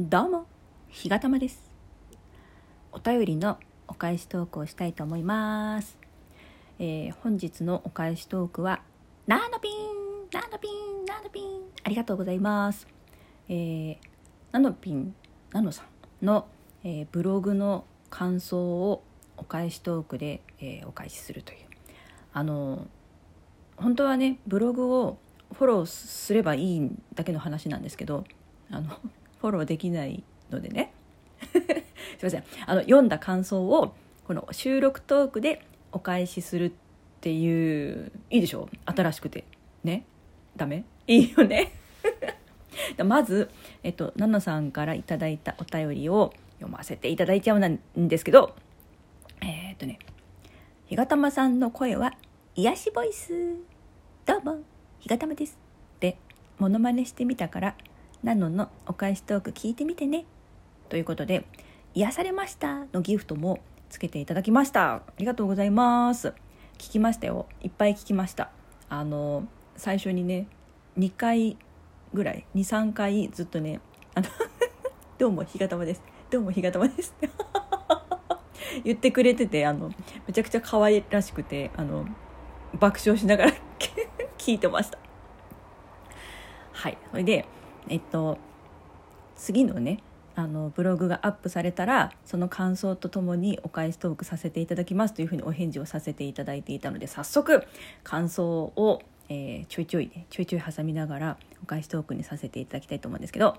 どうも、ひがたまです。お便りのお返しトークをしたいと思います。えー本日のお返しトークは、ナノピン、ナノピン、ナノピン、ありがとうございます。えーナノピン、ナノさんの、えーブログの感想をお返しトークで、えーお返しするという。あの本当はねブログをフォローすればいいだけの話なんですけどあのフォローできないのでね。すいません。あの読んだ感想をこの収録トークでお返しするっていういいでしょ？新しくて。ね？ダメ？いいよね？まず、えっと、ナノさんからいただいたお便りを読ませていただいちゃうんですけどえーっとねひがたまさんの声は癒しボイス。どうもひがたまです。でモノマネしてみたからナノのお返しトーク聞いてみてね。ということで癒されましたのギフトもつけていただきました。ありがとうございます。聞きましたよ。いっぱい聞きました。あの最初にね2回ぐらい23回ずっとねあの どうもひがたまです。どうもひがたまです。言ってくれててあのめちゃくちゃ可愛らしくてあの爆笑しながら 聞いてました。はい。それでえっと次のねあのブログがアップされたらその感想とともにお返しトークさせていただきますというふうにお返事をさせていただいていたので早速感想を、えーちょいちょいねちょいちょい挟みながらお返しトークにさせていただきたいと思うんですけど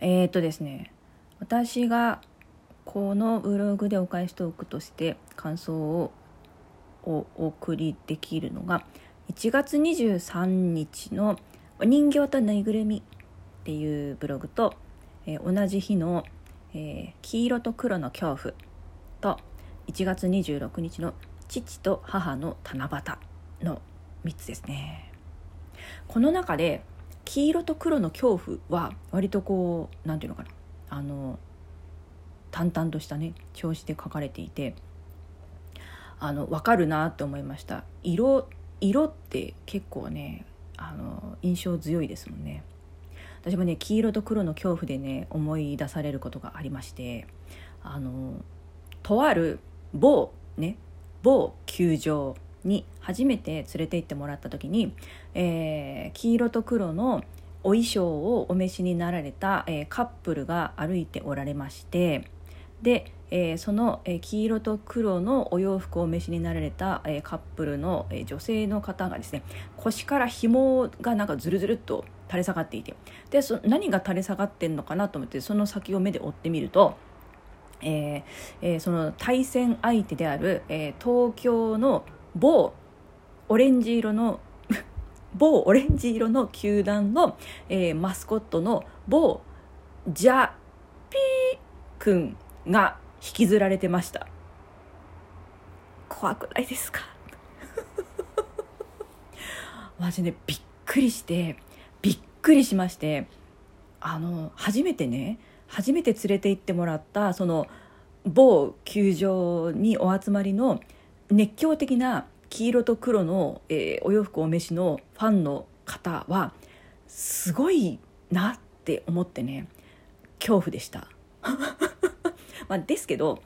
えーっとですね私がこのブログでお返しトークとして感想をお送りできるのが1月23日の「お人形とぬいぐるみ」っていうブログと、えー同じ日の、えー黄色と黒の恐怖」と1月26日の「父と母の七夕」の3つですね。この中で黄色と黒の恐怖は割とこうなんていうのかなあの淡々としたね調子で書かれていてあの分かるなって思いました色色って結構ねあの印象強いですもんね。私もね黄色と黒の恐怖でね思い出されることがありましてあのとある某ね某球場に初めて連れて行ってもらった時に、えー黄色と黒のお衣装をお召しになられた、えーカップルが歩いておられましてで、えーその、黄色と黒のお洋服をお召しになられた、カップルの、女性の方がですね腰から紐がなんかズルズルっと垂れ下がっていてでそ何が垂れ下がってんのかなと思ってその先を目で追ってみると、ええーその対戦相手である、え東京の某オレンジ色の 某オレンジ色の球団の、えマスコットの某ジャピー君が引きずられてました怖くないですか？マジねびっくりしてびっくりしましてあの初めてね初めて連れて行ってもらったその某球場にお集まりの熱狂的な黄色と黒の、えーお洋服お召しのファンの方はすごいなって思ってね恐怖でした。まあ、ですけど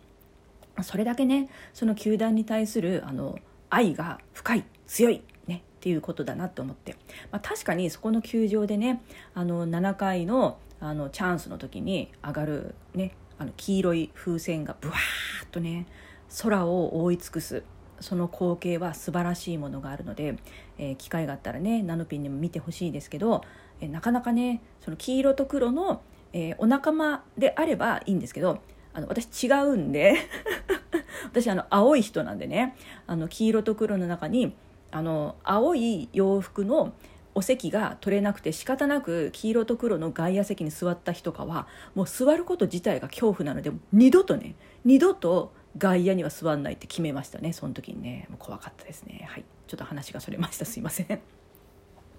それだけねその球団に対するあの愛が深い強い、ね、っていうことだなと思って、まあ、確かにそこの球場でねあの7回のあのチャンスの時に上がる、ね、あの黄色い風船がブワーッとね空を覆い尽くすその光景は素晴らしいものがあるので、えー機会があったらねナノピンにも見てほしいですけど、えーなかなかねその黄色と黒の、えーお仲間であればいいんですけどあの私違うんで。私あの青い人なんでね。あの黄色と黒の中にあの青い洋服のお席が取れなくて仕方なく黄色と黒の外野席に座った日とかはもう座ること自体が恐怖なので二度とね二度と外野には座んないって決めましたねその時にね。もう怖かったですね。はい。ちょっと話がそれました。すいません。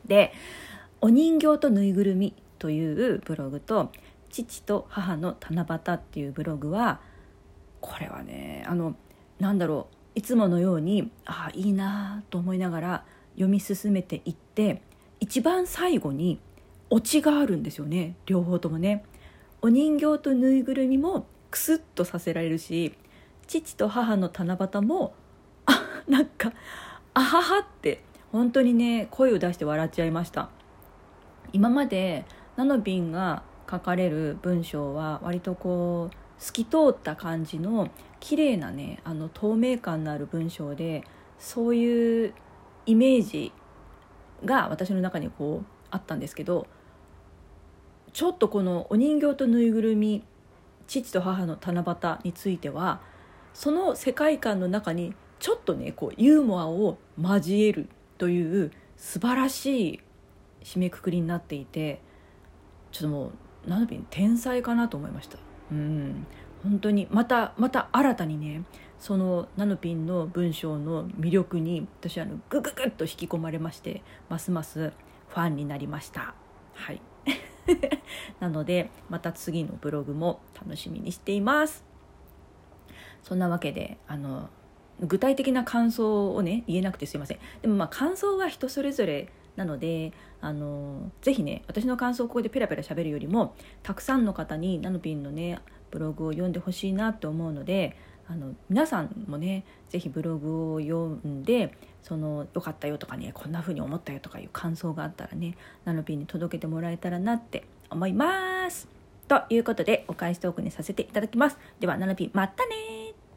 で「お人形とぬいぐるみ」というブログと「父と母の七夕」っていうブログはこれはねあのなんだろういつものようにああいいなと思いながら読み進めていって一番最後にオチがあるんですよね両方ともね。お人形とぬいぐるみもクスッとさせられるし父と母の七夕もあなんかあははって本当にね声を出して笑っちゃいました。今までナノビンが書かれる文章は割とこう透き通った感じの綺麗なねあの透明感のある文章でそういうイメージが私の中にこうあったんですけどちょっとこのお人形とぬいぐるみ父と母の七夕についてはその世界観の中にちょっとねこうユーモアを交えるという素晴らしい締めくくりになっていてちょっともうナノビン天才かなと思いました。うん。本当に。またまた新たにねそのナノピンの文章の魅力に私はあのグググッと引き込まれましてますますファンになりました。はい。なのでまた次のブログも楽しみにしています。そんなわけであの具体的な感想をね言えなくてすいません。でもまあ感想は人それぞれなのであのぜひね私の感想をここでペラペラ喋るよりもたくさんの方にナノピンのねブログを読んでほしいなと思うのであの皆さんもねぜひブログを読んでその良かったよとかねこんな風に思ったよとかいう感想があったらねナノピンに届けてもらえたらなって思います。ということでお返しトークにさせていただきます。ではナノピンまたね